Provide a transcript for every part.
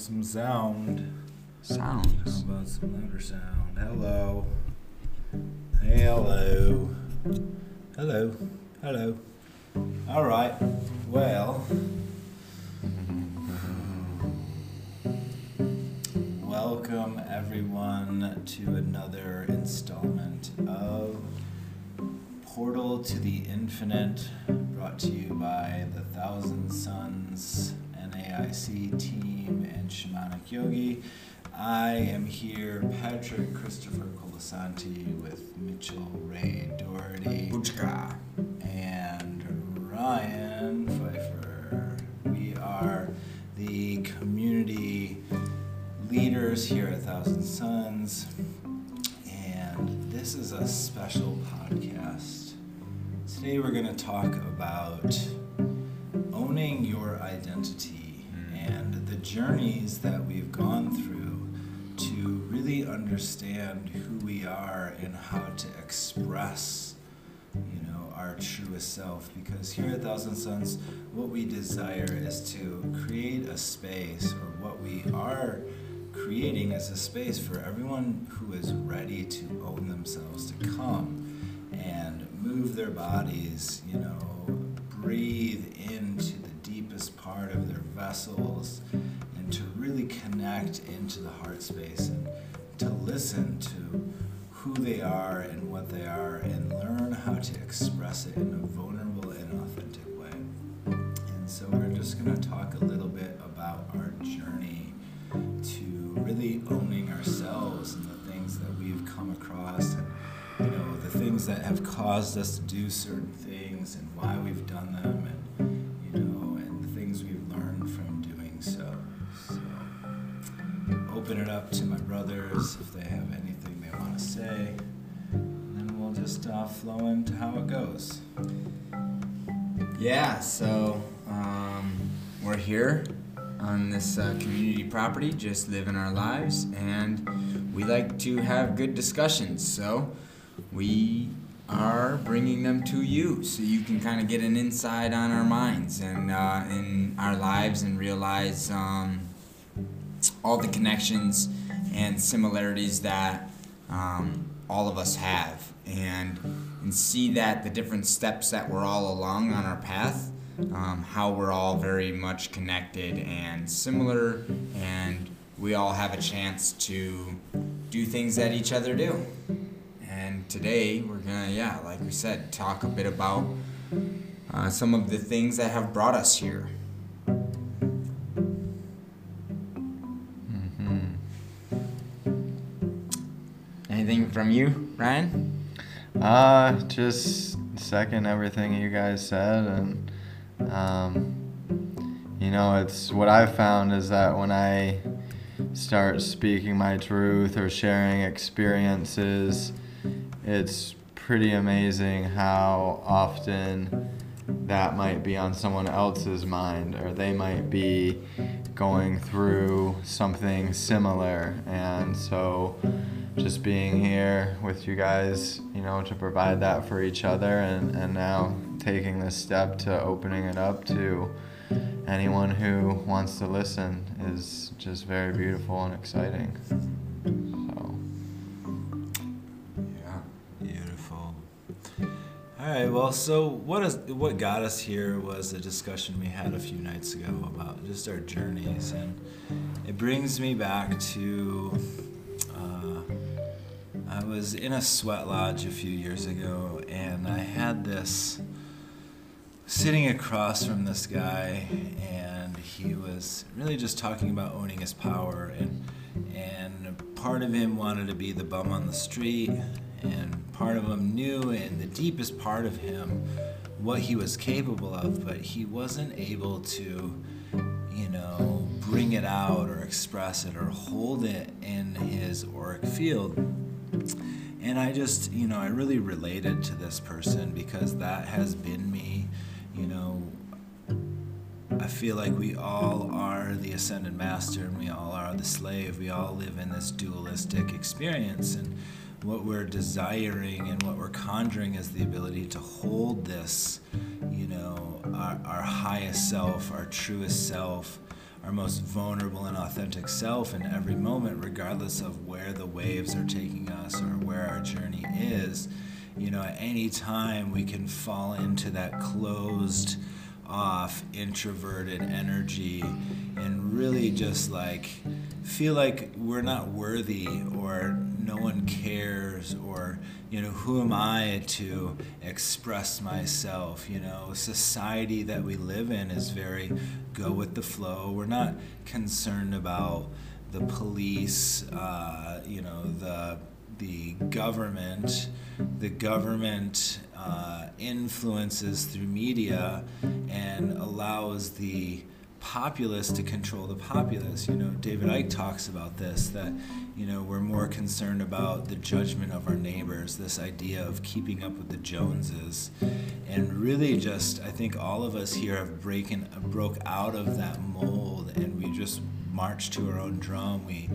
some sound. Sound. How about some louder sound? Hello. Hello. Hello. Hello. All right. Well. Welcome everyone to another installment of Portal to the Infinite, brought to you by the Thousand Suns NAIC team and Shamanic Yogi. I am here, Patrick Christopher Colasanti with Mitchell Ray Doherty Buchka. and Ryan Pfeiffer. We are the community leaders here at Thousand Suns, and this is a special podcast. Today we're going to talk about owning your identity journeys that we've gone through to really understand who we are and how to express you know our truest self. Because here at thousand suns what we desire is to create a space or what we are creating is a space for everyone who is ready to own themselves to come and move their bodies you know breathe into the deepest part of their vessels connect into the heart space and to listen to who they are and what they are and learn how to express it in a vulnerable and authentic way. And so we're just going to talk a little bit about our journey to really owning ourselves and the things that we've come across and you know the things that have caused us to do certain things and why we've done them and you know and the things we've learned from doing so. So open it up to my brothers if they have anything they want to say. And then we'll just uh, flow into how it goes. Yeah, so um, we're here on this uh, community property, just living our lives, and we like to have good discussions. So we are bringing them to you so you can kind of get an insight on our minds and uh, in our lives and realize um, all the connections and similarities that um, all of us have. And and see that the different steps that we're all along on our path um, how we're all very much connected and similar and we all have a chance to do things that each other do. And today we're gonna yeah like we said talk a bit about uh, some of the things that have brought us here anything from you ryan? Uh, just second everything you guys said, and um, you know, it's what I've found is that when I start speaking my truth or sharing experiences, it's pretty amazing how often that might be on someone else's mind, or they might be going through something similar, and so just being here with you guys, you know, to provide that for each other and, and now taking this step to opening it up to anyone who wants to listen is just very beautiful and exciting. So, yeah Beautiful. All right. Well, so what is what got us here was a discussion we had a few nights ago about just our journeys, and it brings me back to. I was in a sweat lodge a few years ago, and I had this sitting across from this guy, and he was really just talking about owning his power, and and part of him wanted to be the bum on the street, and part of him knew in the deepest part of him what he was capable of, but he wasn't able to, you know, bring it out or express it or hold it in his auric field. And I just, you know, I really related to this person because that has been me, you know. I feel like we all are the ascended master and we all are the slave. We all live in this dualistic experience. And what we're desiring and what we're conjuring is the ability to hold this, you know, our, our highest self, our truest self, our most vulnerable and authentic self in every moment, regardless of where the waves are taking us or where our journey is. You know, at any time we can fall into that closed off, introverted energy and really just like feel like we're not worthy or no one cares or you know who am i to express myself you know society that we live in is very go with the flow. We're not concerned about the police uh, you know the the government. The government uh, influences through media and allows the populace to control the populace. You know, David Icke talks about this that, you know, we're more concerned about the judgment of our neighbors, this idea of keeping up with the Joneses. And really just I think all of us here have breaking broke out of that mold and we just march to our own drum. We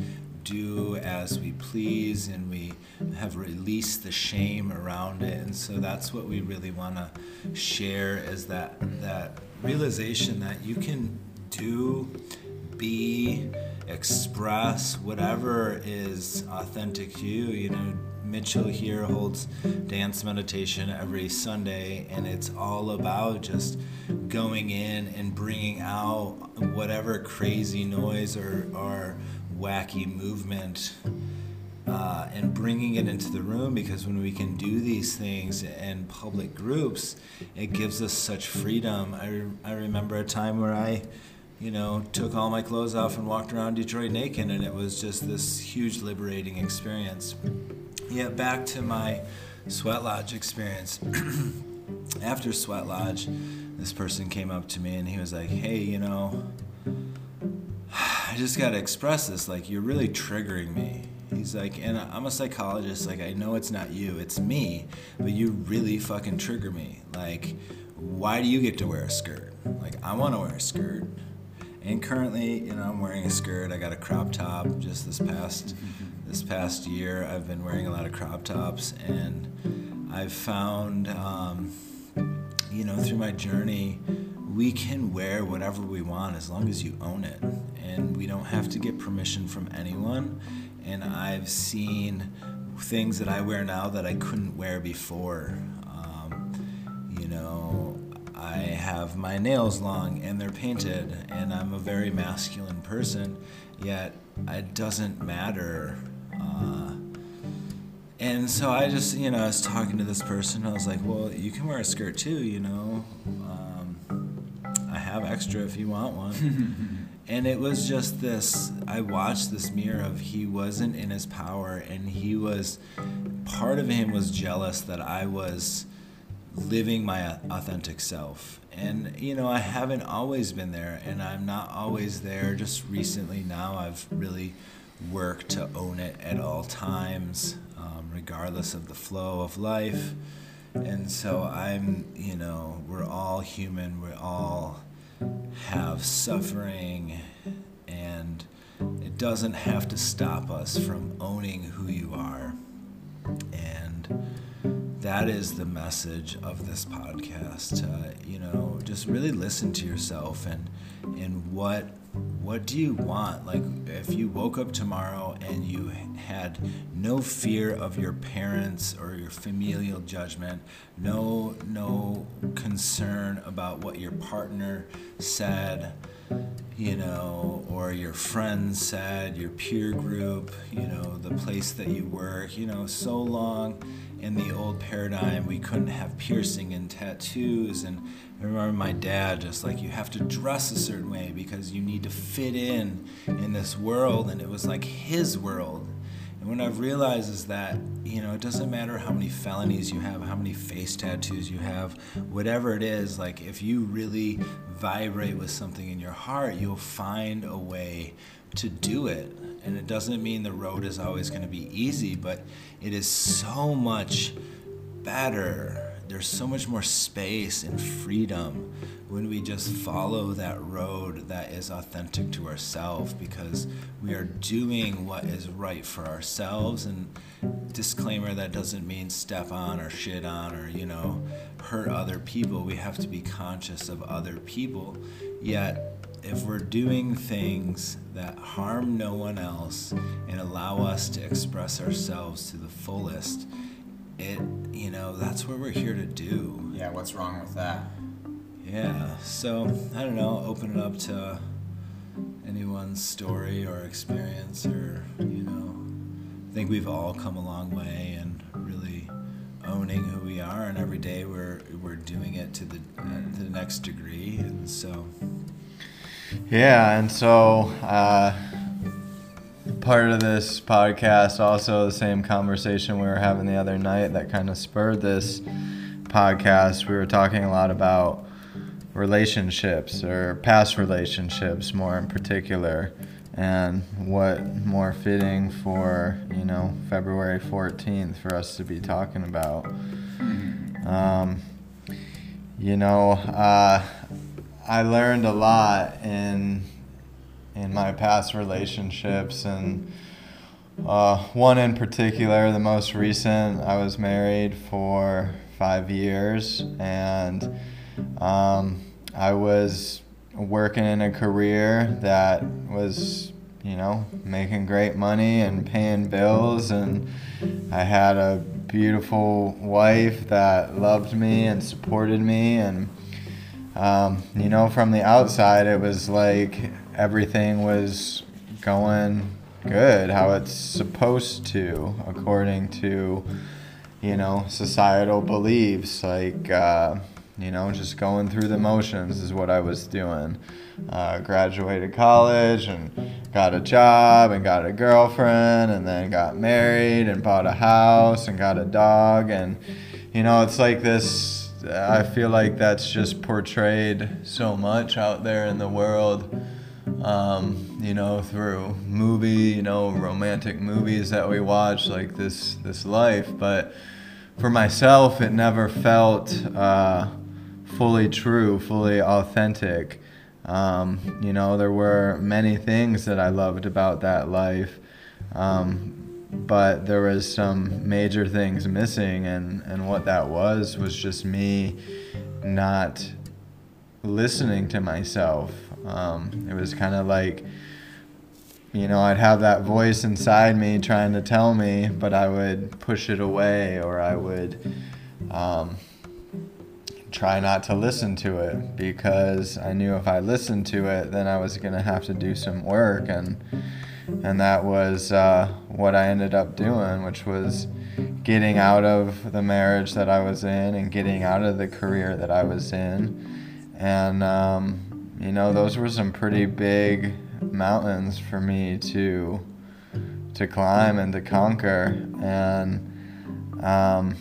do as we please and we have released the shame around it and so that's what we really want to share is that that realization that you can do, be, express whatever is authentic to you. You know, Mitchell here holds dance meditation every Sunday, and it's all about just going in and bringing out whatever crazy noise or, or wacky movement uh, and bringing it into the room because when we can do these things in public groups, it gives us such freedom. I, re- I remember a time where I you know, took all my clothes off and walked around Detroit naked, and it was just this huge liberating experience. Yet back to my Sweat Lodge experience. After Sweat Lodge, this person came up to me and he was like, "Hey, you know, I just got to express this. Like, you're really triggering me." He's like, and I'm a psychologist. Like, I know it's not you, it's me, but you really fucking trigger me. Like, why do you get to wear a skirt? Like, I want to wear a skirt. And currently, you know, I'm wearing a skirt. I got a crop top. Just this past this past year, I've been wearing a lot of crop tops, and I've found, um, you know, through my journey, we can wear whatever we want as long as you own it, and we don't have to get permission from anyone. And I've seen things that I wear now that I couldn't wear before. Um, you know, I have my nails long and they're painted, and I'm a very masculine person, yet it doesn't matter. Uh, and so I just, you know, I was talking to this person. I was like, well, you can wear a skirt too, you know. Um, I have extra if you want one. and it was just this I watched this mirror of he wasn't in his power, and he was, part of him was jealous that I was living my authentic self. And, you know, I haven't always been there, and I'm not always there. Just recently now, I've really worked to own it at all times, um, regardless of the flow of life. And so I'm, you know, we're all human, we all have suffering, and it doesn't have to stop us from owning who you are. And that is the message of this podcast. Uh, you know, just really listen to yourself and and what what do you want? Like, if you woke up tomorrow and you had no fear of your parents or your familial judgment, no no concern about what your partner said, you know, or your friends said, your peer group, you know, the place that you work, you know, so long in the old paradigm, we couldn't have piercing and tattoos. And I remember my dad just like, you have to dress a certain way because you need to fit in in this world. And it was like his world. And what I've realized is that, you know, it doesn't matter how many felonies you have, how many face tattoos you have, whatever it is, like if you really vibrate with something in your heart, you'll find a way to do it. And it doesn't mean the road is always going to be easy, but it is so much better. There's so much more space and freedom when we just follow that road that is authentic to ourselves because we are doing what is right for ourselves. And disclaimer that doesn't mean step on or shit on or you know hurt other people. We have to be conscious of other people. Yet if we're doing things that harm no one else and allow us to express ourselves to the fullest, it you know that's what we're here to do. Yeah, what's wrong with that? Yeah. So I don't know. Open it up to anyone's story or experience, or you know, I think we've all come a long way and really owning who we are, and every day we're we're doing it to the uh, to the next degree, and so. Yeah, and so uh, part of this podcast, also the same conversation we were having the other night that kind of spurred this podcast. We were talking a lot about relationships or past relationships, more in particular, and what more fitting for, you know, February 14th for us to be talking about. Um, you know, uh, I learned a lot in in my past relationships, and uh, one in particular, the most recent. I was married for five years, and um, I was working in a career that was, you know, making great money and paying bills, and I had a beautiful wife that loved me and supported me, and um, you know, from the outside, it was like everything was going good, how it's supposed to, according to, you know, societal beliefs. Like, uh, you know, just going through the motions is what I was doing. Uh, graduated college and got a job and got a girlfriend and then got married and bought a house and got a dog. And, you know, it's like this I feel like that's just portrayed so much out there in the world. Um, you know, through movie, you know, romantic movies that we watch, like this this life. But for myself, it never felt uh, fully true, fully authentic. Um, you know, there were many things that I loved about that life. Um, but there was some major things missing and, and what that was was just me not listening to myself. Um, it was kind of like you know i'd have that voice inside me trying to tell me but i would push it away or i would um, try not to listen to it because i knew if i listened to it then i was going to have to do some work and and that was uh, what I ended up doing, which was getting out of the marriage that I was in and getting out of the career that I was in, and um, you know those were some pretty big mountains for me to to climb and to conquer, and um,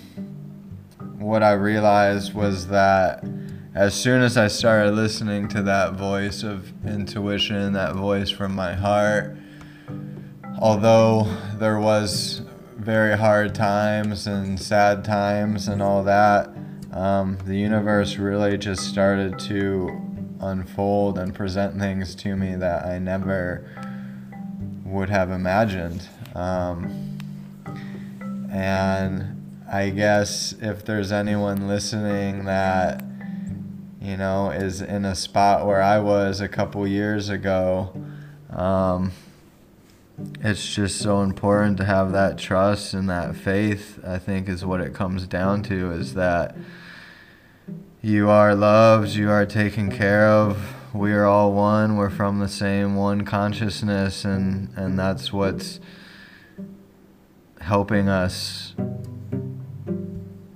what I realized was that as soon as I started listening to that voice of intuition, that voice from my heart although there was very hard times and sad times and all that, um, the universe really just started to unfold and present things to me that I never would have imagined. Um, and I guess if there's anyone listening that, you know, is in a spot where I was a couple years ago, um, it's just so important to have that trust and that faith i think is what it comes down to is that you are loved you are taken care of we are all one we're from the same one consciousness and and that's what's helping us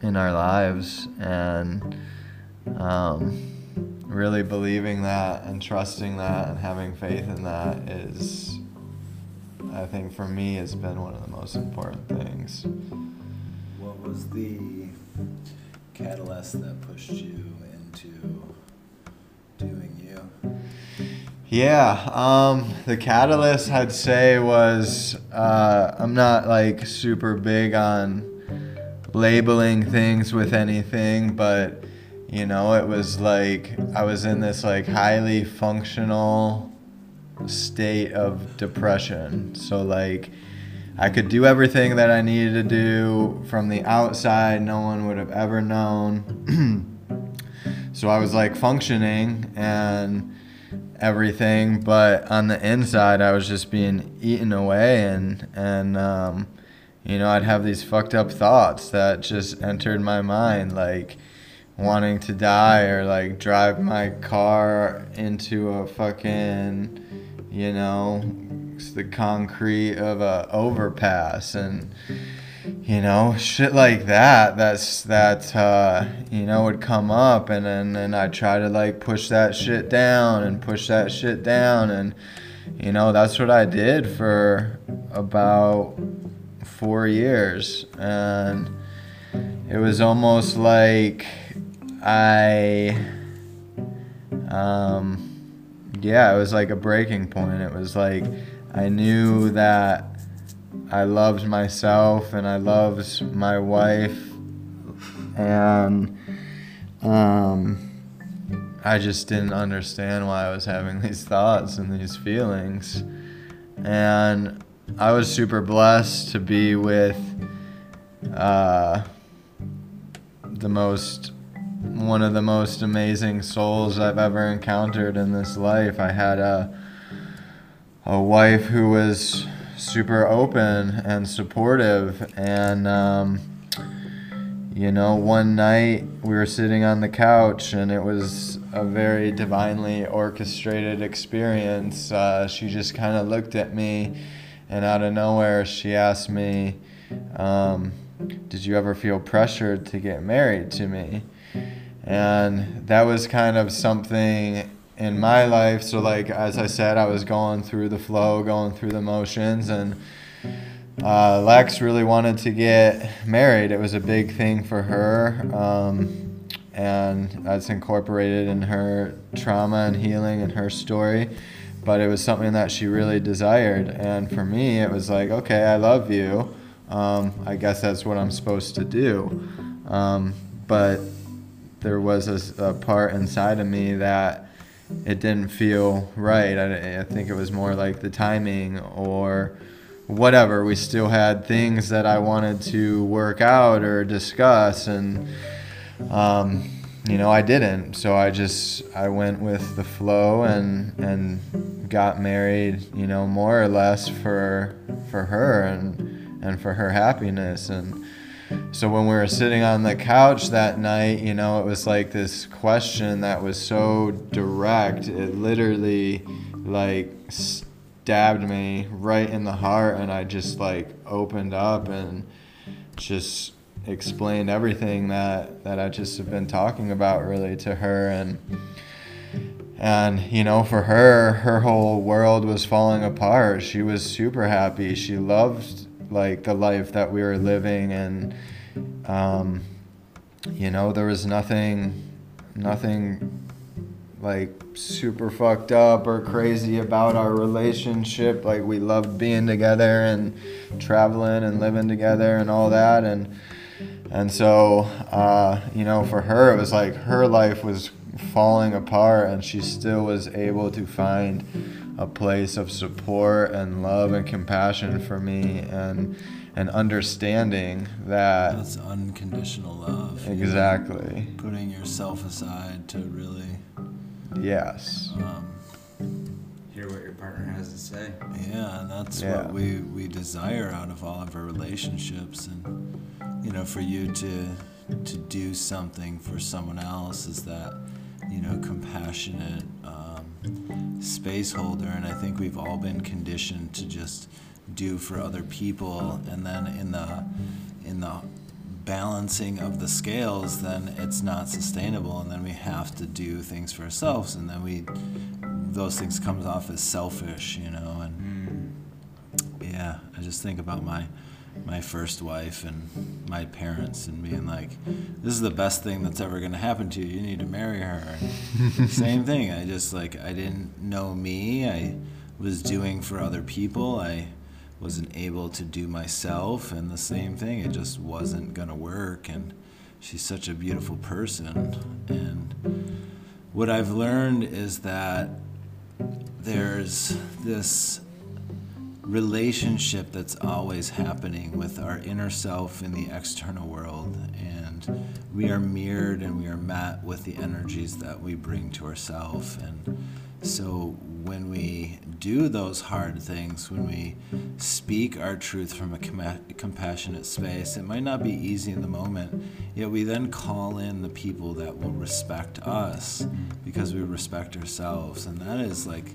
in our lives and um, really believing that and trusting that and having faith in that is I think for me it's been one of the most important things. What was the catalyst that pushed you into doing you? Yeah, um, the catalyst I'd say was uh, I'm not like super big on labeling things with anything, but you know, it was like I was in this like highly functional state of depression. So, like, I could do everything that I needed to do from the outside, no one would have ever known. so, I was like functioning, and everything, but on the inside, I was just being eaten away, and and um, you know, I'd have these fucked up thoughts that just entered my mind, like wanting to die or like drive my car into a fucking, you know, it's the concrete of a overpass and you know shit like that that's that uh, you know would come up and then and I try to like push that shit down and push that shit down and you know that's what I did for about 4 years. And it was almost like I um yeah, it was like a breaking point. It was like I knew that I loved myself and I loved my wife and um I just didn't understand why I was having these thoughts and these feelings. And I was super blessed to be with uh, the most one of the most amazing souls I've ever encountered in this life. I had a a wife who was super open and supportive, and um, you know, one night we were sitting on the couch, and it was a very divinely orchestrated experience. Uh, she just kind of looked at me, and out of nowhere, she asked me. Um, did you ever feel pressured to get married to me? And that was kind of something in my life. So, like, as I said, I was going through the flow, going through the motions, and uh, Lex really wanted to get married. It was a big thing for her. Um, and that's incorporated in her trauma and healing and her story. But it was something that she really desired. And for me, it was like, okay, I love you um, I guess that's what I'm supposed to do. Um, but there was a, a, part inside of me that it didn't feel right. I, I think it was more like the timing or whatever. We still had things that I wanted to work out or discuss, and um, you know I didn't. So I just I went with the flow and and got married. You know, more or less for for her and and for her happiness and so when we were sitting on the couch that night you know it was like this question that was so direct it literally like stabbed me right in the heart and i just like opened up and just explained everything that that i just have been talking about really to her and and you know for her her whole world was falling apart. She was super happy. She loved like the life that we were living and um, you know there was nothing nothing like super fucked up or crazy about our relationship. Like we loved being together and traveling and living together and all that. And and so uh, you know for her it was like her life was falling apart and she still was able to find a place of support and love and compassion for me and and understanding that that's unconditional love exactly you know, putting yourself aside to really yes. um, hear what your partner has to say. Yeah and that's yeah. what we we desire out of all of our relationships and you know for you to to do something for someone else is that you know compassionate space holder, and I think we've all been conditioned to just do for other people, and then in the in the balancing of the scales, then it's not sustainable, and then we have to do things for ourselves, and then we those things comes off as selfish, you know, and mm. yeah, I just think about my my first wife and my parents and being like, this is the best thing that's ever going to happen to you. You need to marry her. same thing. I just like, I didn't know me. I was doing for other people. I wasn't able to do myself. And the same thing, it just wasn't going to work. And she's such a beautiful person. And what I've learned is that there's this relationship that's always happening with our inner self in the external world. And we are mirrored and we are met with the energies that we bring to ourselves. And So when we do those hard things, when we speak our truth from a com- compassionate space, it might not be easy in the moment, yet we then call in the people that will respect us because we respect ourselves. And that is like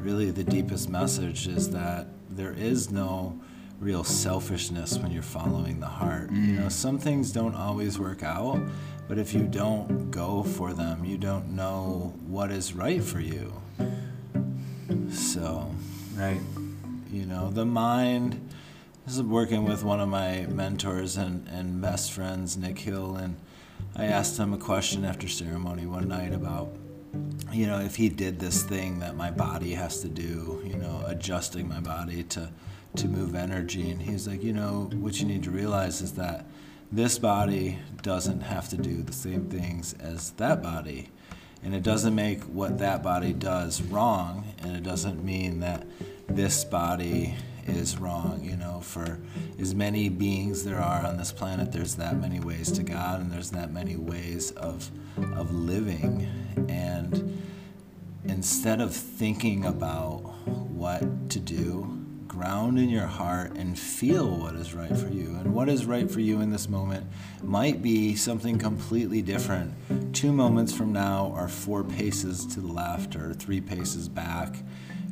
really the deepest message is that there is no real selfishness when you're following the heart. You know, mm. some things don't always work out, but if you don't go for them, you don't know what is right for you. So, Right. you know, the mind. This is working with one of my mentors and, and best friends, Nick Hill, and I asked him a question after ceremony one night about, you know, if he did this thing that my body has to do, you know, adjusting my body to, to move energy. And he's like, you know, what you need to realize is that this body doesn't have to do the same things as that body. And it doesn't make what that body does wrong, and it doesn't mean that this body is wrong. You know, for as many beings there are on this planet, there's that many ways to God, and there's that many ways of of living. And instead of thinking about what to do, ground in your heart and feel what is right for you. And what is right for you in this moment might be something completely different two moments from now, or four paces to the left, or three paces back.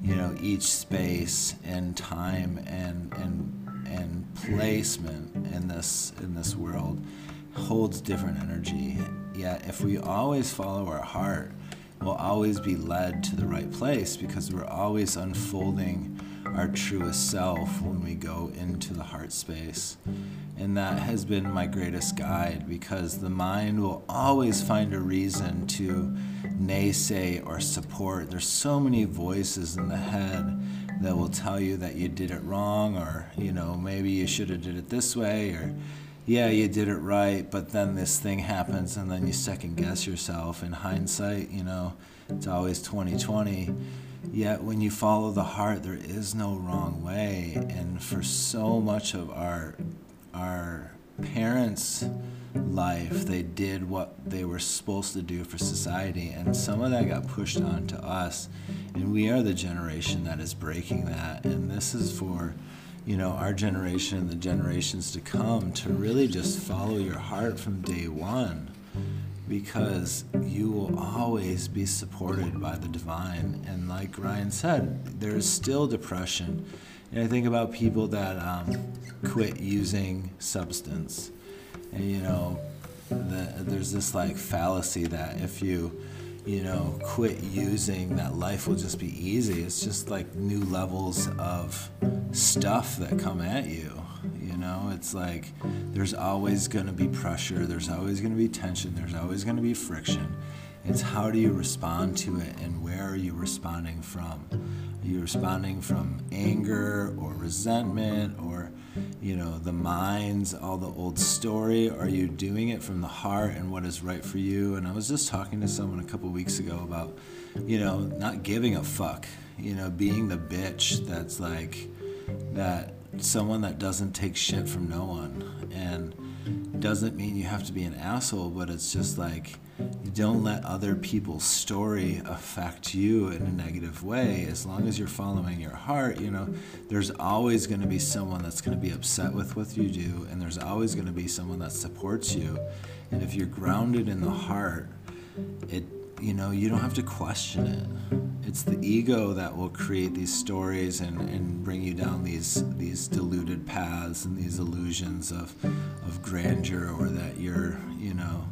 You know, each space and time and and and placement in this in this world holds different energy. Yet, if we always follow our heart, we'll always be led to the right place because we're always unfolding our truest self when we go into the heart space. And that has been my greatest guide because the mind will always find a reason to naysay or support. There's so many voices in the head that will tell you that you did it wrong or, you know, maybe you should have did it this way or yeah, you did it right, but then this thing happens and then you second guess yourself. In hindsight, you know, it's always 2020. Yet when you follow the heart, there is no wrong way. And for so much of our our parents' life, they did what they were supposed to do for society, and some of that got pushed on to us. And we are the generation that is breaking that. And this is for you know, our generation and the generations to come to really just follow your heart from day one because you will always be supported by the divine. And like Ryan said, there is still depression. And I think about people that um, quit using substance. And, you know, the, there's this like fallacy that if you you know, quit using, that life will just be easy. It's just like new levels of stuff that come at you. You know, it's like there's always going to be pressure, there's always going to be tension, there's always going to be friction. It's how do you respond to it and where are you responding from? Are you responding from anger or resentment or, you know, the minds, all the old story? Are you doing it from the heart and what is right for you? And I was just talking to someone a couple weeks ago about, you know, not giving a fuck, you know, being the bitch that's like, that someone that doesn't take shit from no one. And doesn't mean you have to be an asshole, but it's just like, don't let other people's story affect you in a negative way. As long as you're following your heart, you know, there's always going to be someone that's going to be upset with what you do, and there's always going to be someone that supports you. And if you're grounded in the heart, it you know, you don't have to question it. It's the ego that will create these stories and, and bring you down these these deluded paths and these illusions of of grandeur or that you're, you know,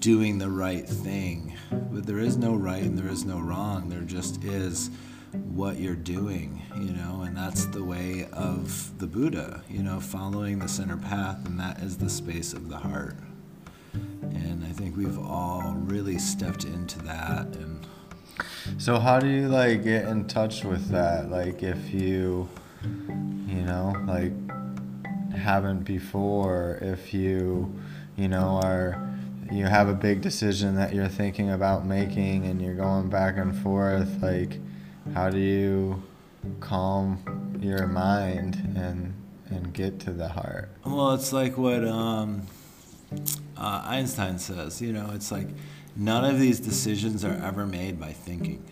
doing the right thing. But there is no right and there is no wrong. There just is what you're doing, you know, and that's the way of the Buddha, you know, following the center path, and that is the space of the heart. And I think we've all really stepped into that and So how do you like get in touch with that? Like if you, you know, like haven't before, if you, you know, are you have a big decision that you're thinking about making and you're going back and forth, like how do you calm your mind and and get to the heart? Well, it's like what um, uh, Einstein says. You know, it's like none of these decisions are ever made by thinking.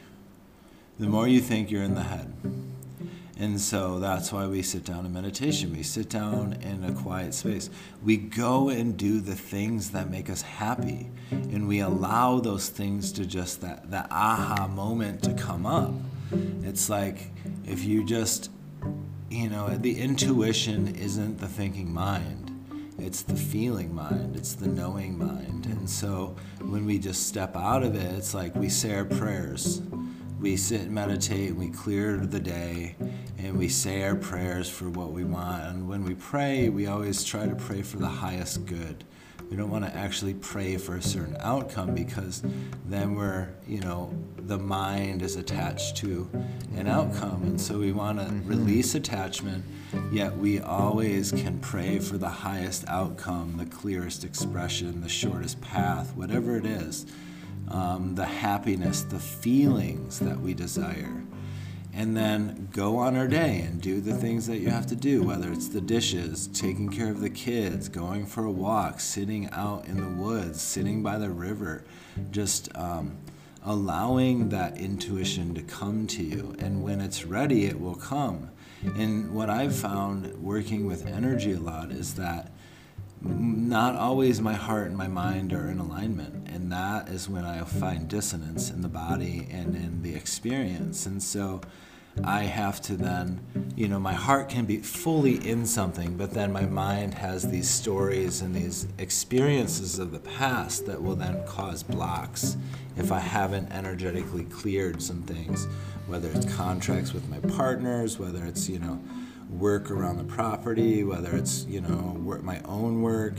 the more you think you're in the head. And so that's why we sit down in meditation. We sit down in a quiet space. We go and do the things that make us happy. And we allow those things to just that, that aha moment to come up. It's like if you just, you know, the intuition isn't the thinking mind it's the feeling mind, it's the knowing mind. And so when we just step out of it, it's like we say our prayers. We sit and meditate, and we clear the day, and we say our prayers for what we want. And when we pray, we always try to pray for the highest good. We don't want to actually pray for a certain outcome because then we're, you know, the mind is attached to an outcome. And so we want to mm-hmm. release attachment, yet we always can pray for the highest outcome, the clearest expression, the shortest path, whatever it is, um, the happiness, the feelings that we desire and then go on our day and do the things that you have to do, whether it's the dishes, taking care of the kids, going for a walk, sitting out in the woods, sitting by the river, just um, allowing that intuition to come to you. And when it's ready, it will come. And what I've found working with energy a lot is that not always my heart and my mind are in alignment and that is when i find dissonance in the body and in the experience. And so I have to then, you know, my heart can be fully in something, but then my mind has these stories and these experiences of the past that will then cause blocks. If I haven't energetically cleared some things, whether it's contracts with my partners, whether it's, you know, work around the property, whether it's, you know, work, my own work.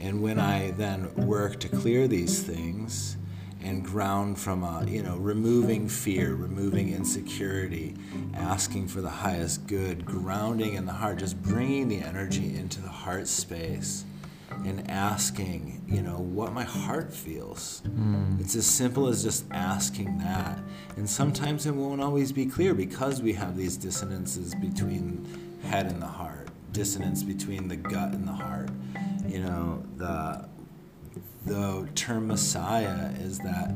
And when I then work to clear these things, and ground from a, you know removing fear removing insecurity asking for the highest good grounding in the heart just bringing the energy into the heart space and asking you know what my heart feels mm. it's as simple as just asking that and sometimes it won't always be clear because we have these dissonances between head and the heart dissonance between the gut and the heart you know the the term Messiah is that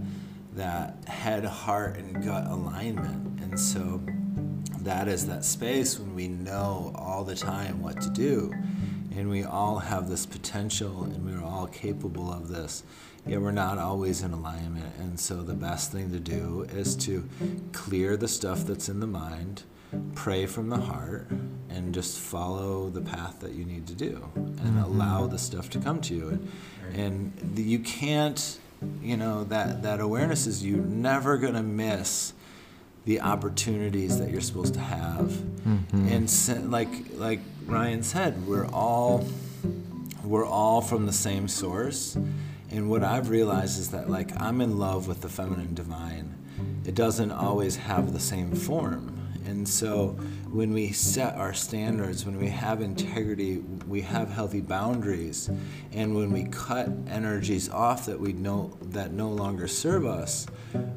that head, heart, and gut alignment. And so that is that space when we know all the time what to do. And we all have this potential and we're all capable of this. Yet we're not always in alignment. And so the best thing to do is to clear the stuff that's in the mind, pray from the heart, and just follow the path that you need to do and mm-hmm. allow the stuff to come to you. And, and you can't you know that that awareness is you're never going to miss the opportunities that you're supposed to have mm-hmm. and like like Ryan said we're all we're all from the same source. And what I've realized is that like I'm in love with the feminine divine. It doesn't always have the same form. And so when we set our standards, when we have integrity, we have healthy boundaries, and when we cut energies off that we know that no longer serve us,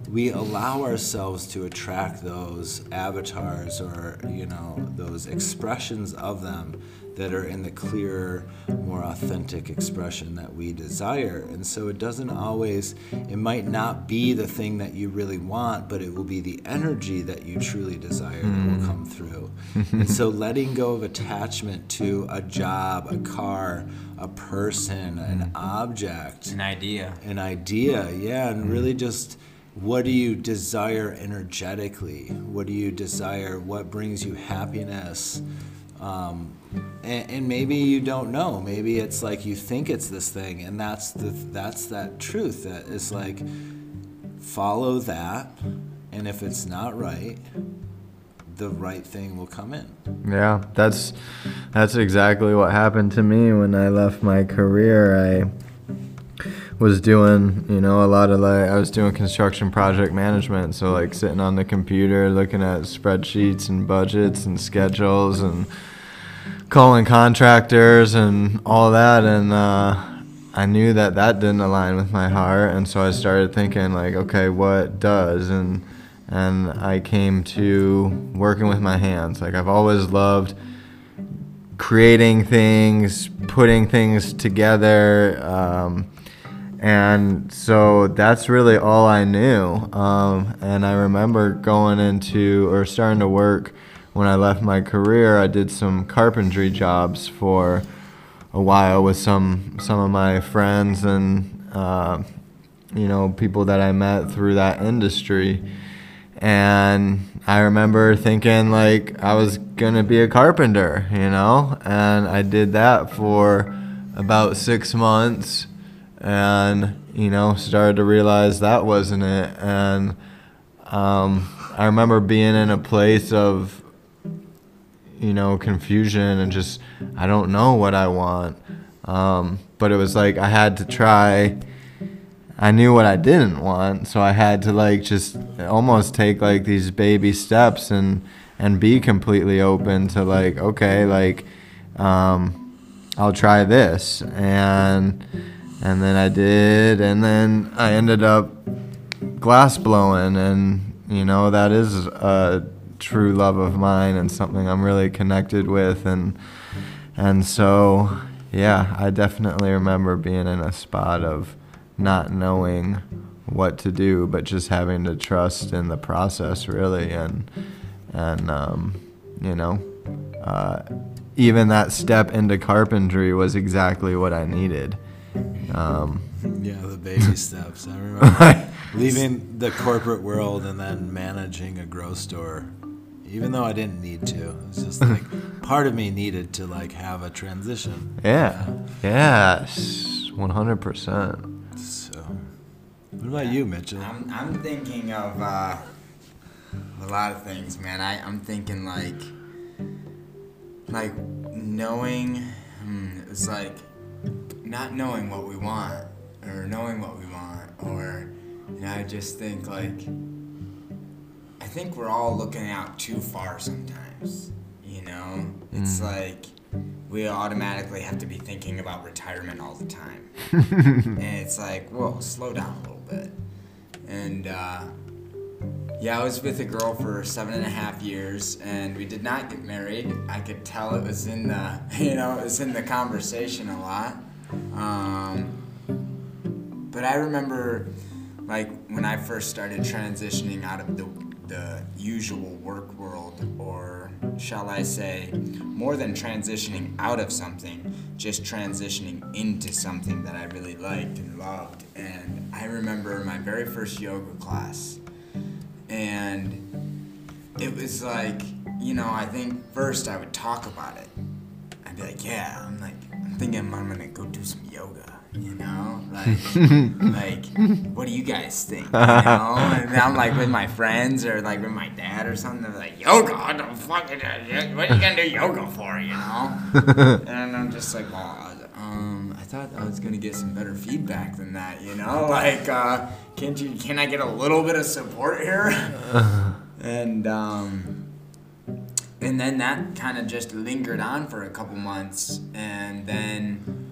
we allow ourselves to attract those avatars or you know those expressions of them that are in the clearer, more authentic expression that we desire. And so it doesn't always, it might not be the thing that you really want, but it will be the energy that you truly desire mm. that will hmm. come through. and so letting go of attachment to a job, a car, a person, an hmm. object, an idea. An idea, yeah, and mm. really just what do you desire energetically? What do you desire? What brings you happiness? Um, and, and, maybe you don't know. Maybe it's like you think it's this thing, and that's the that's that truth that is like follow that, and if it's not right, the right thing will come in. Yeah, that's that's exactly what happened to me when I left my career. I was doing, you know, a lot of like I was doing construction project management, so like sitting on the computer looking at spreadsheets and budgets and schedules and calling contractors and all that and uh, I knew that that didn't align with my heart and so I started thinking like okay, what does and and I came to working with my hands. Like I've always loved creating things, putting things together. Um, and so that's really all I knew. Um, and I remember going into or starting to work when I left my career. I did some carpentry jobs for a while with some some of my friends and uh, you know people that I met through that industry. And I remember thinking like I was gonna be a carpenter, you know, and I did that for about six months and you know started to realize that wasn't it and um, i remember being in a place of you know confusion and just i don't know what i want um, but it was like i had to try i knew what i didn't want so i had to like just almost take like these baby steps and and be completely open to like okay like um, I'll try this. And and then I did, and then I ended up glass blowing, and you know that is a true love of mine and something I'm really connected with, and and so yeah, I definitely remember being in a spot of not knowing what to do, but just having to trust in the process really, and and um, you know. Uh, even that step into carpentry was exactly what I needed. Um, yeah, the baby steps. I remember leaving the corporate world and then managing a grow store, even though I didn't need to. It was just like part of me needed to like have a transition. Yeah. Yes. One hundred percent. So, what about you, Mitchell? I'm I'm thinking of uh, a lot of things, man. I I'm thinking like like knowing hmm, it's like not knowing what we want or knowing what we want or you know, I just think like I think we're all looking out too far sometimes. You know? It's mm. like we automatically have to be thinking about retirement all the time. and it's like, whoa, slow down a little bit. And uh, yeah, I was with a girl for seven and a half years, and we did not get married. I could tell it was in the, you know, it was in the conversation a lot. Um, but I remember, like, when I first started transitioning out of the the usual work world, or shall I say, more than transitioning out of something, just transitioning into something that I really liked and loved. And I remember my very first yoga class and it was like, you know, I think first I would talk about it. I'd be like, yeah, I'm like, I'm thinking I'm gonna go do some yoga. You know, like, like, what do you guys think? You know, and I'm like with my friends or like with my dad or something. They're like, yoga? What the fuck? What are you gonna do yoga for? You know? and I'm just like, well, um, I thought I was gonna get some better feedback than that. You know, like, uh, can't you? Can I get a little bit of support here? and um, and then that kind of just lingered on for a couple months, and then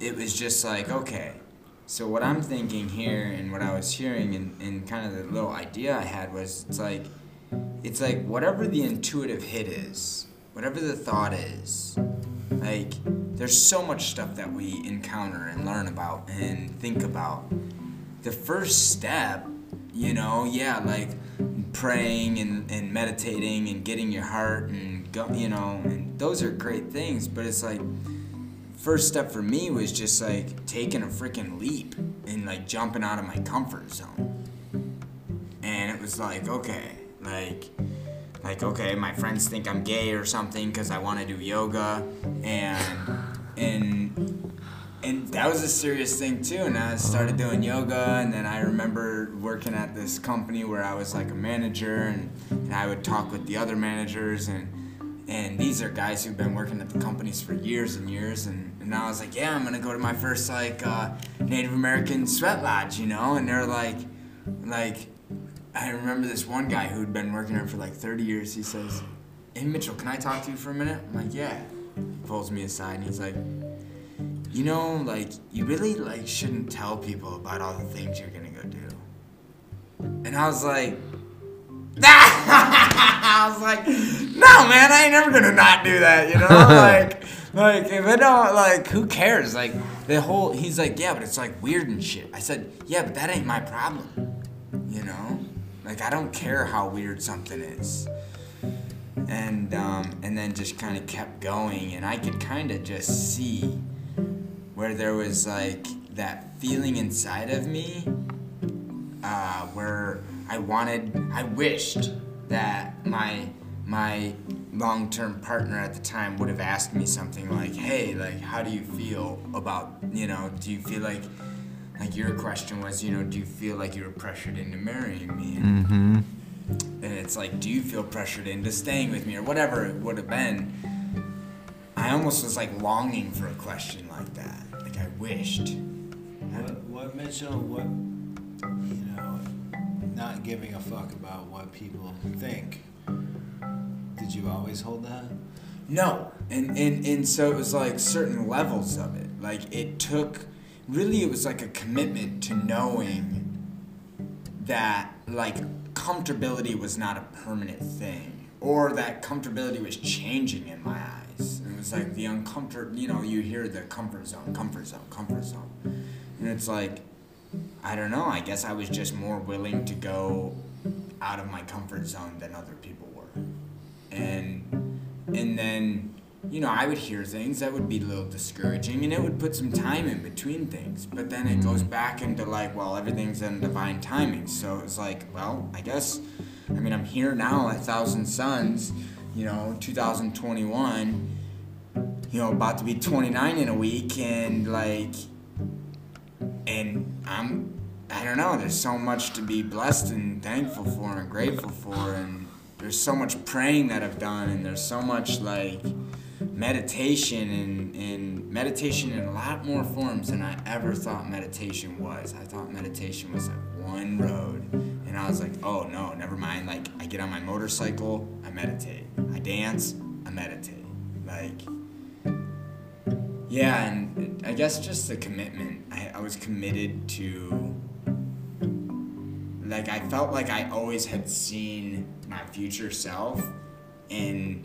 it was just like, okay. So what I'm thinking here, and what I was hearing, and, and kind of the little idea I had was, it's like, it's like whatever the intuitive hit is, whatever the thought is, like there's so much stuff that we encounter and learn about and think about the first step, you know, yeah, like praying and, and meditating and getting your heart and go, you know, and those are great things, but it's like first step for me was just like taking a freaking leap and like jumping out of my comfort zone. And it was like, okay, like like okay, my friends think I'm gay or something cuz I want to do yoga and and and that was a serious thing too. And I started doing yoga, and then I remember working at this company where I was like a manager, and, and I would talk with the other managers, and and these are guys who've been working at the companies for years and years, and, and I was like, yeah, I'm gonna go to my first like uh, Native American sweat lodge, you know, and they're like, like, I remember this one guy who'd been working there for like 30 years. He says, "Hey Mitchell, can I talk to you for a minute?" I'm like, "Yeah." He pulls me aside and he's like you know, like, you really, like, shouldn't tell people about all the things you're gonna go do. And I was like, I was like, no, man, I ain't never gonna not do that, you know? like, like, if it don't, like, who cares? Like, the whole he's like, yeah, but it's like weird and shit. I said, yeah, but that ain't my problem. You know, like I don't care how weird something is. And um, and then just kind of kept going, and I could kind of just see where there was like that feeling inside of me, uh, where I wanted, I wished that my my long-term partner at the time would have asked me something like, "Hey, like, how do you feel about, you know, do you feel like, like your question was, you know, do you feel like you were pressured into marrying me?" And, Mm-hmm. and it's like, do you feel pressured into staying with me or whatever it would have been? I almost was like longing for a question like that. Like I wished. What, what Mitchell, what, you know, not giving a fuck about what people think. Did you always hold that? No, and, and and so it was like certain levels of it. Like it took, really, it was like a commitment to knowing that like comfortability was not a permanent thing, or that comfortability was changing in my eyes. And it was like the uncomfort. You know, you hear the comfort zone, comfort zone, comfort zone, and it's like, I don't know. I guess I was just more willing to go out of my comfort zone than other people were and and then you know I would hear things that would be a little discouraging, and it would put some time in between things. But then it goes mm-hmm. back into like, well, everything's in divine timing. So it's like, well, I guess, I mean, I'm here now at Thousand Suns, you know, 2021, you know, about to be 29 in a week, and like, and I'm. I don't know. There's so much to be blessed and thankful for and grateful for, and there's so much praying that I've done, and there's so much like meditation and, and meditation in a lot more forms than I ever thought meditation was. I thought meditation was like one road, and I was like, oh no, never mind. Like I get on my motorcycle, I meditate. I dance, I meditate. Like yeah, and I guess just the commitment. I, I was committed to like I felt like I always had seen my future self and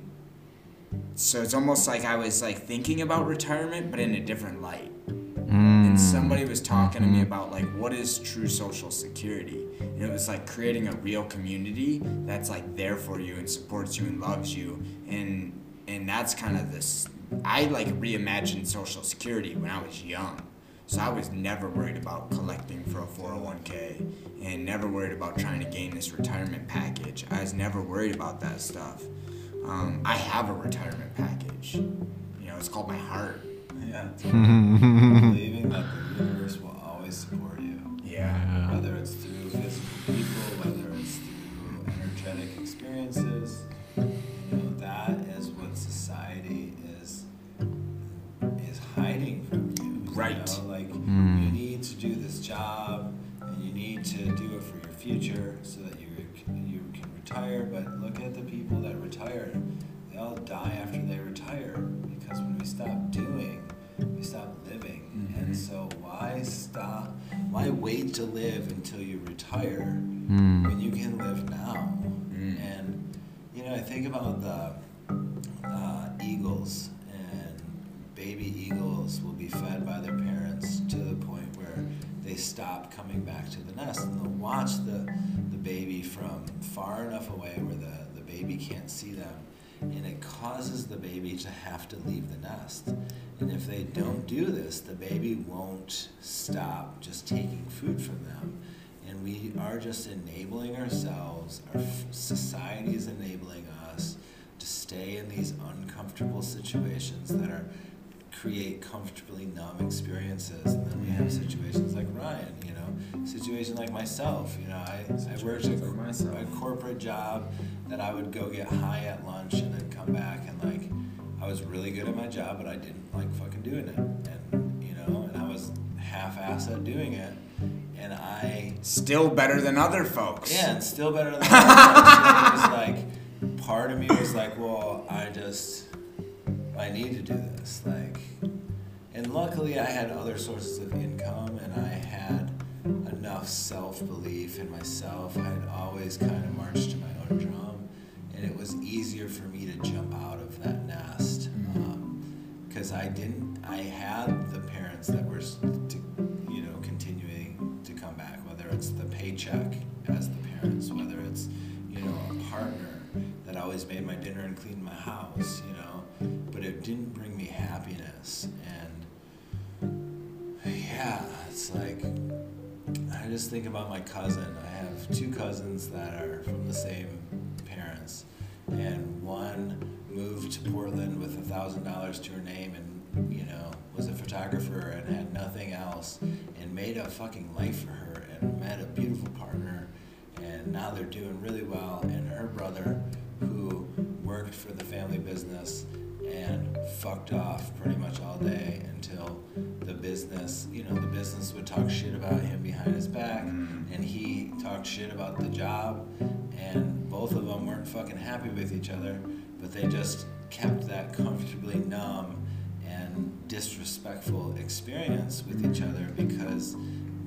so it's almost like I was like thinking about retirement but in a different light. Mm. And somebody was talking to me about like what is true social security. And it was like creating a real community that's like there for you and supports you and loves you and and that's kind of this I like reimagined social security when I was young. So I was never worried about collecting for a 401k and never worried about trying to gain this retirement package. I was never worried about that stuff. Um, I have a retirement package. You know, it's called my heart. Yeah. Believing that the universe will always support you. Yeah. Whether it's through physical people, future so that you you can retire. But look at the people that retire. They all die after they retire because when we stop doing, we stop living. Mhm. And so why stop? Why wait to live until you retire Mm. when you can live now? Mm. And you know, I think about the uh, eagles, and baby eagles will be fed by their parents to the point they stop coming back to the nest, and they'll watch the the baby from far enough away where the the baby can't see them, and it causes the baby to have to leave the nest. And if they don't do this, the baby won't stop just taking food from them. And we are just enabling ourselves, our society is enabling us to stay in these uncomfortable situations that are create comfortably numb experiences. And then we have situations like Ryan, you know, situation like myself. You know, I, I worked a, like myself. a corporate job that I would go get high at lunch and then come back and like I was really good at my job, but I didn't like fucking doing it. And you know, and I was half-assed at doing it. And I Still better than other folks. yeah, and still better than that. So it was like part of me was like, well, I just I need to do this. Like and luckily I had other sources of income and I had enough self belief in myself. I had always kind of marched to my own drum and it was easier for me to jump out of that nest. Um, because I didn't. I had the parents that were, to, you know, continuing to come back. Whether it's the paycheck as the parents, whether it's, you know, a that always made my dinner and cleaned my house, you know, but it didn't bring me happiness. And yeah, it's like I just think about my cousin. I have two cousins that are from the same parents, and one moved to Portland with a thousand dollars to her name, and you know was a photographer and had nothing else, and made a fucking life for her, and met a beautiful partner, and now they're doing really well. And her brother, worked for the family business and fucked off pretty much all day until the business, you know, the business would talk shit about him behind his back, mm. and he talked shit about the job, and both of them weren't fucking happy with each other, but they just kept that comfortably numb and disrespectful experience with each other because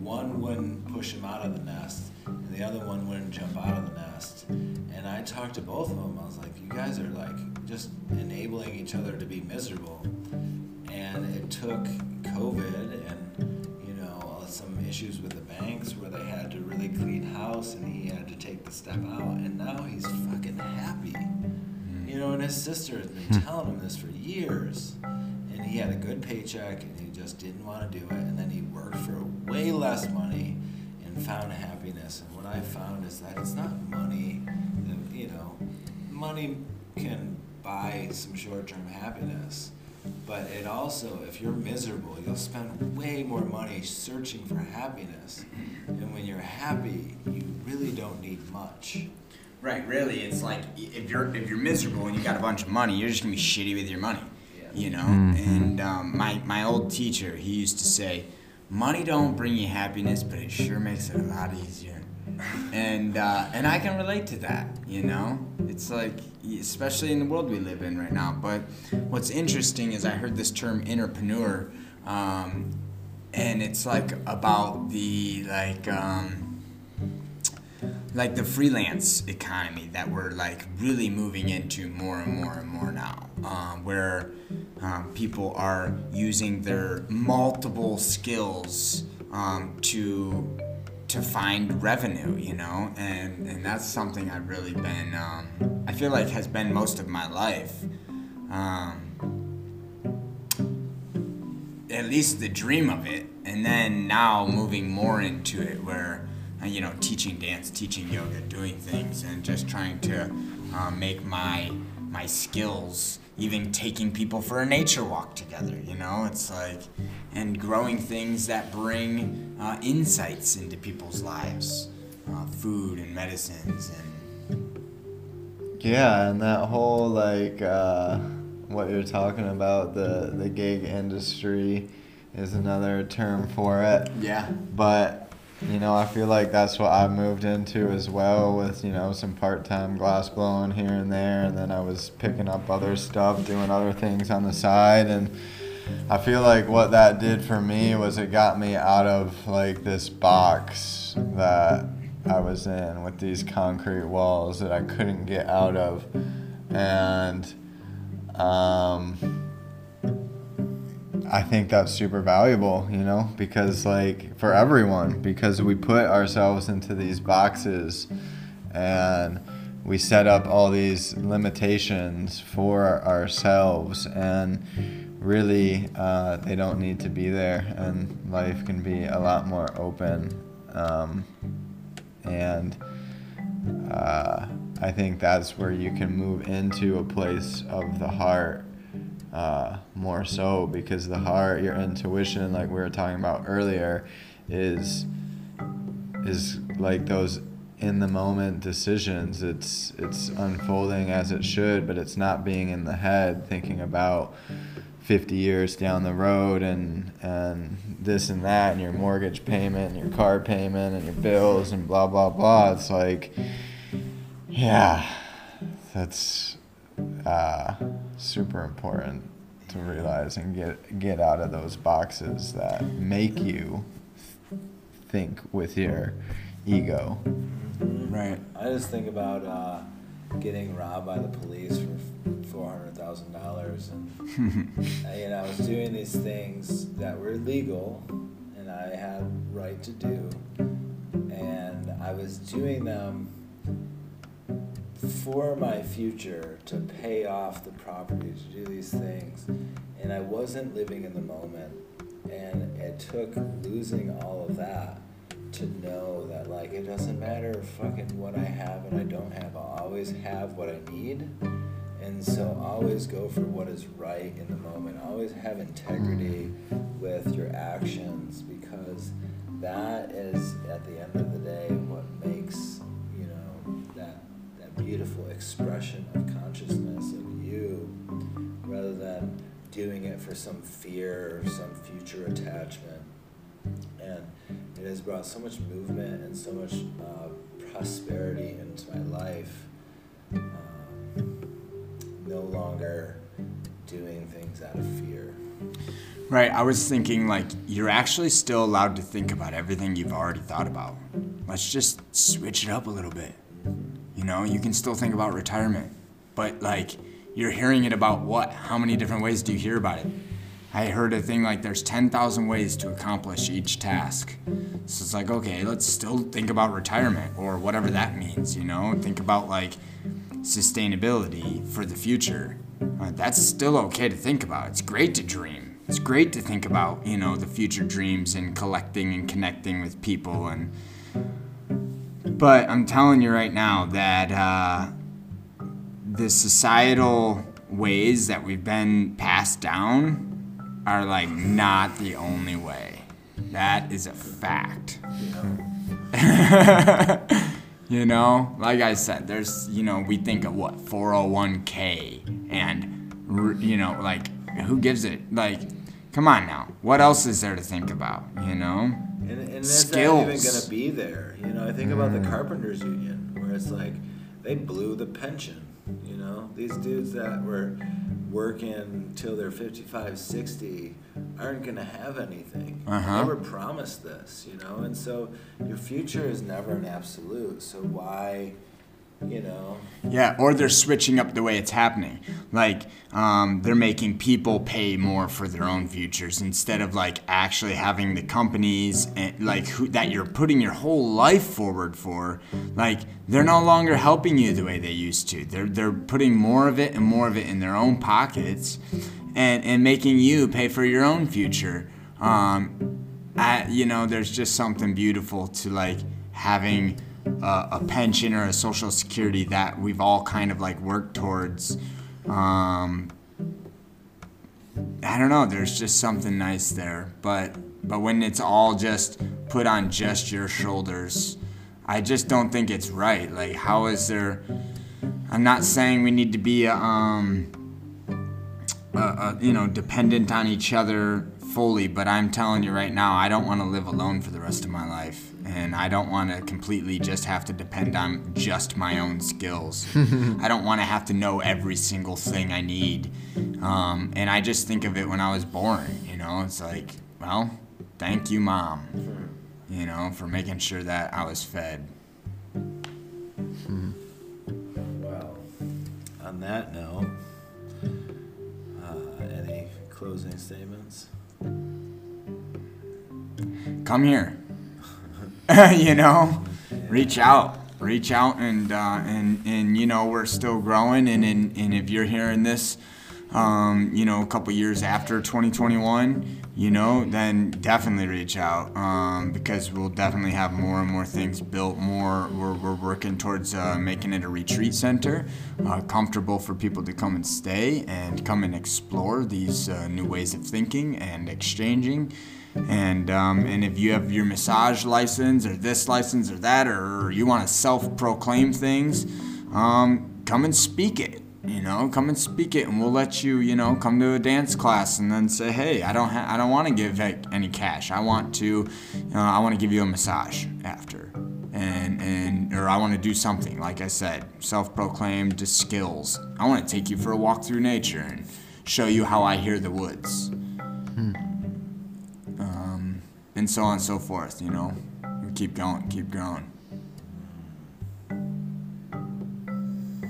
one wouldn't push him out of the nest and the other one wouldn't jump out of the nest. And I talked to both of them. I was like, you guys are like just enabling each other to be miserable. And it took COVID and, you know, uh, some issues with the banks where they had to really clean house and he had to take the step out. And now he's fucking happy. Mm. You know, and his sister has been hmm. telling him this for years. He had a good paycheck and he just didn't want to do it. And then he worked for way less money and found happiness. And what I found is that it's not money. that, You know, money can buy some short term happiness. But it also, if you're miserable, you'll spend way more money searching for happiness. And when you're happy, you really don't need much. Right, really, it's like if you're if you're miserable and you got a bunch of money, you're just gonna be shitty with your money. You know. Mhm. And um, my my old teacher, he used to say, "Money don't bring you happiness, but it sure makes it a lot easier." And uh, and I can relate to that, you know. It's like, especially in the world we live in right now. But what's interesting is I heard this term entrepreneur, um, and it's like about the like. Um, like the freelance economy that we're like really moving into more and more and more now, um, where um, people are using their multiple skills um, to to find revenue, you know, and and that's something I've really been um, I feel like has been most of my life. Um, at least the dream of it, and then now moving more into it where uh, you know teaching dance, teaching yoga, doing things, and just trying to uh, make my my skills. Even taking people for a nature walk together, you know, it's like, and growing things that bring uh, insights into people's lives, uh, food and medicines and Yeah, and that whole like uh, what you're talking about the the gig industry is another term for it. yeah, But you know, I feel like that's what I moved into as well with, you know, some part-time glass blowing here and there and then I was picking up other stuff, doing other things on the side and I feel like what that did for me was it got me out of like this box that I was in with these concrete walls that I couldn't get out of. And um I think that's super valuable, you know, because like for everyone, because we put ourselves into these boxes and we set up all these limitations for ourselves and really uh, they don't need to be there and life can be a lot more open um, and uh, I think that's where you can move into a place of the heart uh, more so because the heart, your intuition, like we were talking about earlier, is is like those in the moment decisions. It's it's unfolding as it should, but it's not being in the head thinking about 50 years down the road and and this and that and your mortgage payment and your car payment and your bills and blah blah blah. It's like yeah, that's uh, super important to realize and get get out of those boxes that make you think with your ego. right. I just think about uh, getting robbed by the police for four hundred thousand dollars, and you know, I was doing these things that were legal, and I had right to do, and I was doing them for my future to pay off the property to do these things, and I wasn't living in the moment, and it took losing all of that to know that like it doesn't matter fucking what I have and I don't have. I'll always have what I need. And so always go for what is right in the moment. Always have integrity with your actions because that is at the end of the day what makes, beautiful expression of consciousness of you rather than doing it for some fear or some future attachment. And it has brought so much movement and so much uh, prosperity into my life. Um, no longer doing things out of fear. Right. I was thinking like you're actually still allowed to think about everything you've already thought about. Let's just switch it up a little bit. You know, you can still think about retirement, but like you're hearing it about what? How many different ways do you hear about it? I heard a thing like there's 10,000 ways to accomplish each task. So it's like, okay, let's still think about retirement or whatever that means, you know? Think about like sustainability for the future. Uh, that's still okay to think about. It's great to dream. It's great to think about, you know, the future dreams and collecting and connecting with people and but I'm telling you right now that uh, the societal ways that we've been passed down are like not the only way. That is a fact. you know, like I said, there's, you know, we think of what, 401k and, you know, like, who gives it? Like, come on now. What else is there to think about, you know? And, and that's not even going to be there. You know, I think about the Carpenters Union, where it's like they blew the pension. You know, these dudes that were working till they're 55, 60 aren't going to have anything. Uh-huh. They were promised this, you know, and so your future is never an absolute. So why, you know? Yeah, or they're switching up the way it's happening. Like, um, they're making people pay more for their own futures instead of like actually having the companies and like who, that you're putting your whole life forward for. Like, they're no longer helping you the way they used to. They're they're putting more of it and more of it in their own pockets, and and making you pay for your own future. Um, I, you know, there's just something beautiful to like having a, a pension or a social security that we've all kind of like worked towards. Um, I don't know. There's just something nice there, but but when it's all just put on just your shoulders, I just don't think it's right. Like, how is there? I'm not saying we need to be um, uh, uh, you know, dependent on each other fully, but I'm telling you right now, I don't want to live alone for the rest of my life. And I don't want to completely just have to depend on just my own skills. I don't want to have to know every single thing I need. Um, and I just think of it when I was born, you know, it's like, well, thank you, mom, you know, for making sure that I was fed. Well, on that note, uh, any closing statements? come here. you know, reach out, reach out, and uh, and and you know we're still growing, and and, and if you're hearing this, um, you know, a couple years after 2021, you know, then definitely reach out um, because we'll definitely have more and more things built. More, we're, we're working towards uh, making it a retreat center, uh, comfortable for people to come and stay and come and explore these uh, new ways of thinking and exchanging. And um, and if you have your massage license or this license or that, or you want to self-proclaim things, um, come and speak it. You know, come and speak it, and we'll let you. You know, come to a dance class and then say, "Hey, I don't, ha- I don't want to give any cash. I want to, uh, I want to give you a massage after." And, and or I want to do something like I said, self-proclaimed skills. I want to take you for a walk through nature and show you how I hear the woods and so on and so forth, you know. We keep going, keep going.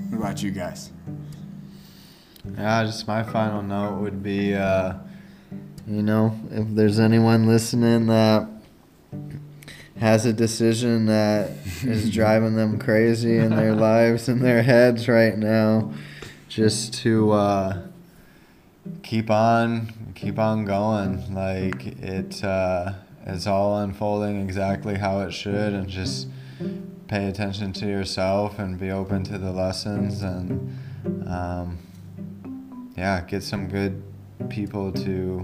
What about you guys? Yeah, just my final note would be, uh, you know, if there's anyone listening that has a decision that is driving them crazy in their lives and their heads right now, just to uh, keep on, keep on going. Like it, uh, it's all unfolding exactly how it should, and just pay attention to yourself and be open to the lessons and. Um, yeah, get some good people to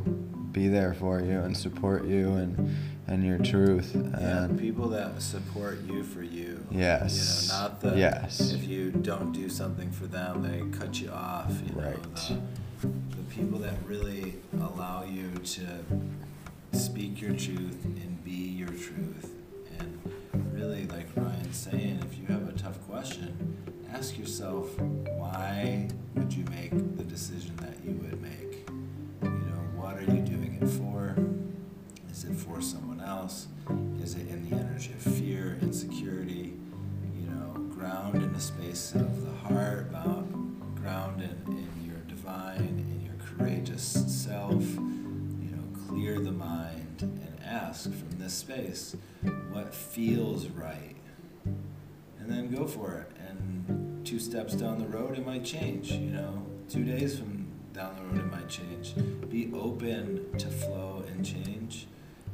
be there for you and support you and and your truth. Yeah, And people that support you for you. Yes. You know, not the Yes. if you don't do something for them, they cut you off. You know, Right. the, the people that really allow you to speak your truth and be your truth. And really, like Ryan's saying, if you have a tough question, ask yourself why would you make the decision that you would make? You know, what are you doing it for? Is it for someone else? Is it in the energy of fear, insecurity? You know, ground in the space of the heart, ground in, in your divine, in your courageous self. Clear the mind and ask from this space what feels right. And then go for it. And two steps down the road, it might change. You know, two days from down the road, it might change. Be open to flow and change,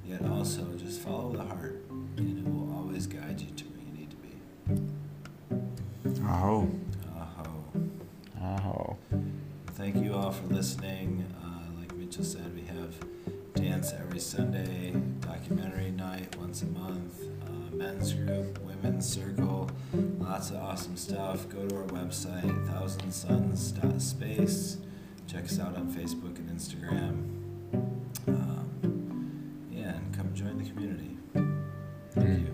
yet also just follow the heart, and it will always guide you to where you need to be. Oh. Aho. oh, Thank you all for listening. Uh, like Mitchell said, we have dance every Sunday, documentary night once a month, uh, men's group, women's circle, lots of awesome stuff. Go to our website, thousandsuns.space. Check us out on Facebook and Instagram. Um, yeah, and come join the community. Thank Mm. you.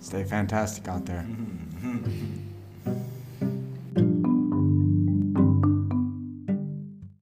Stay fantastic out there. Mhm.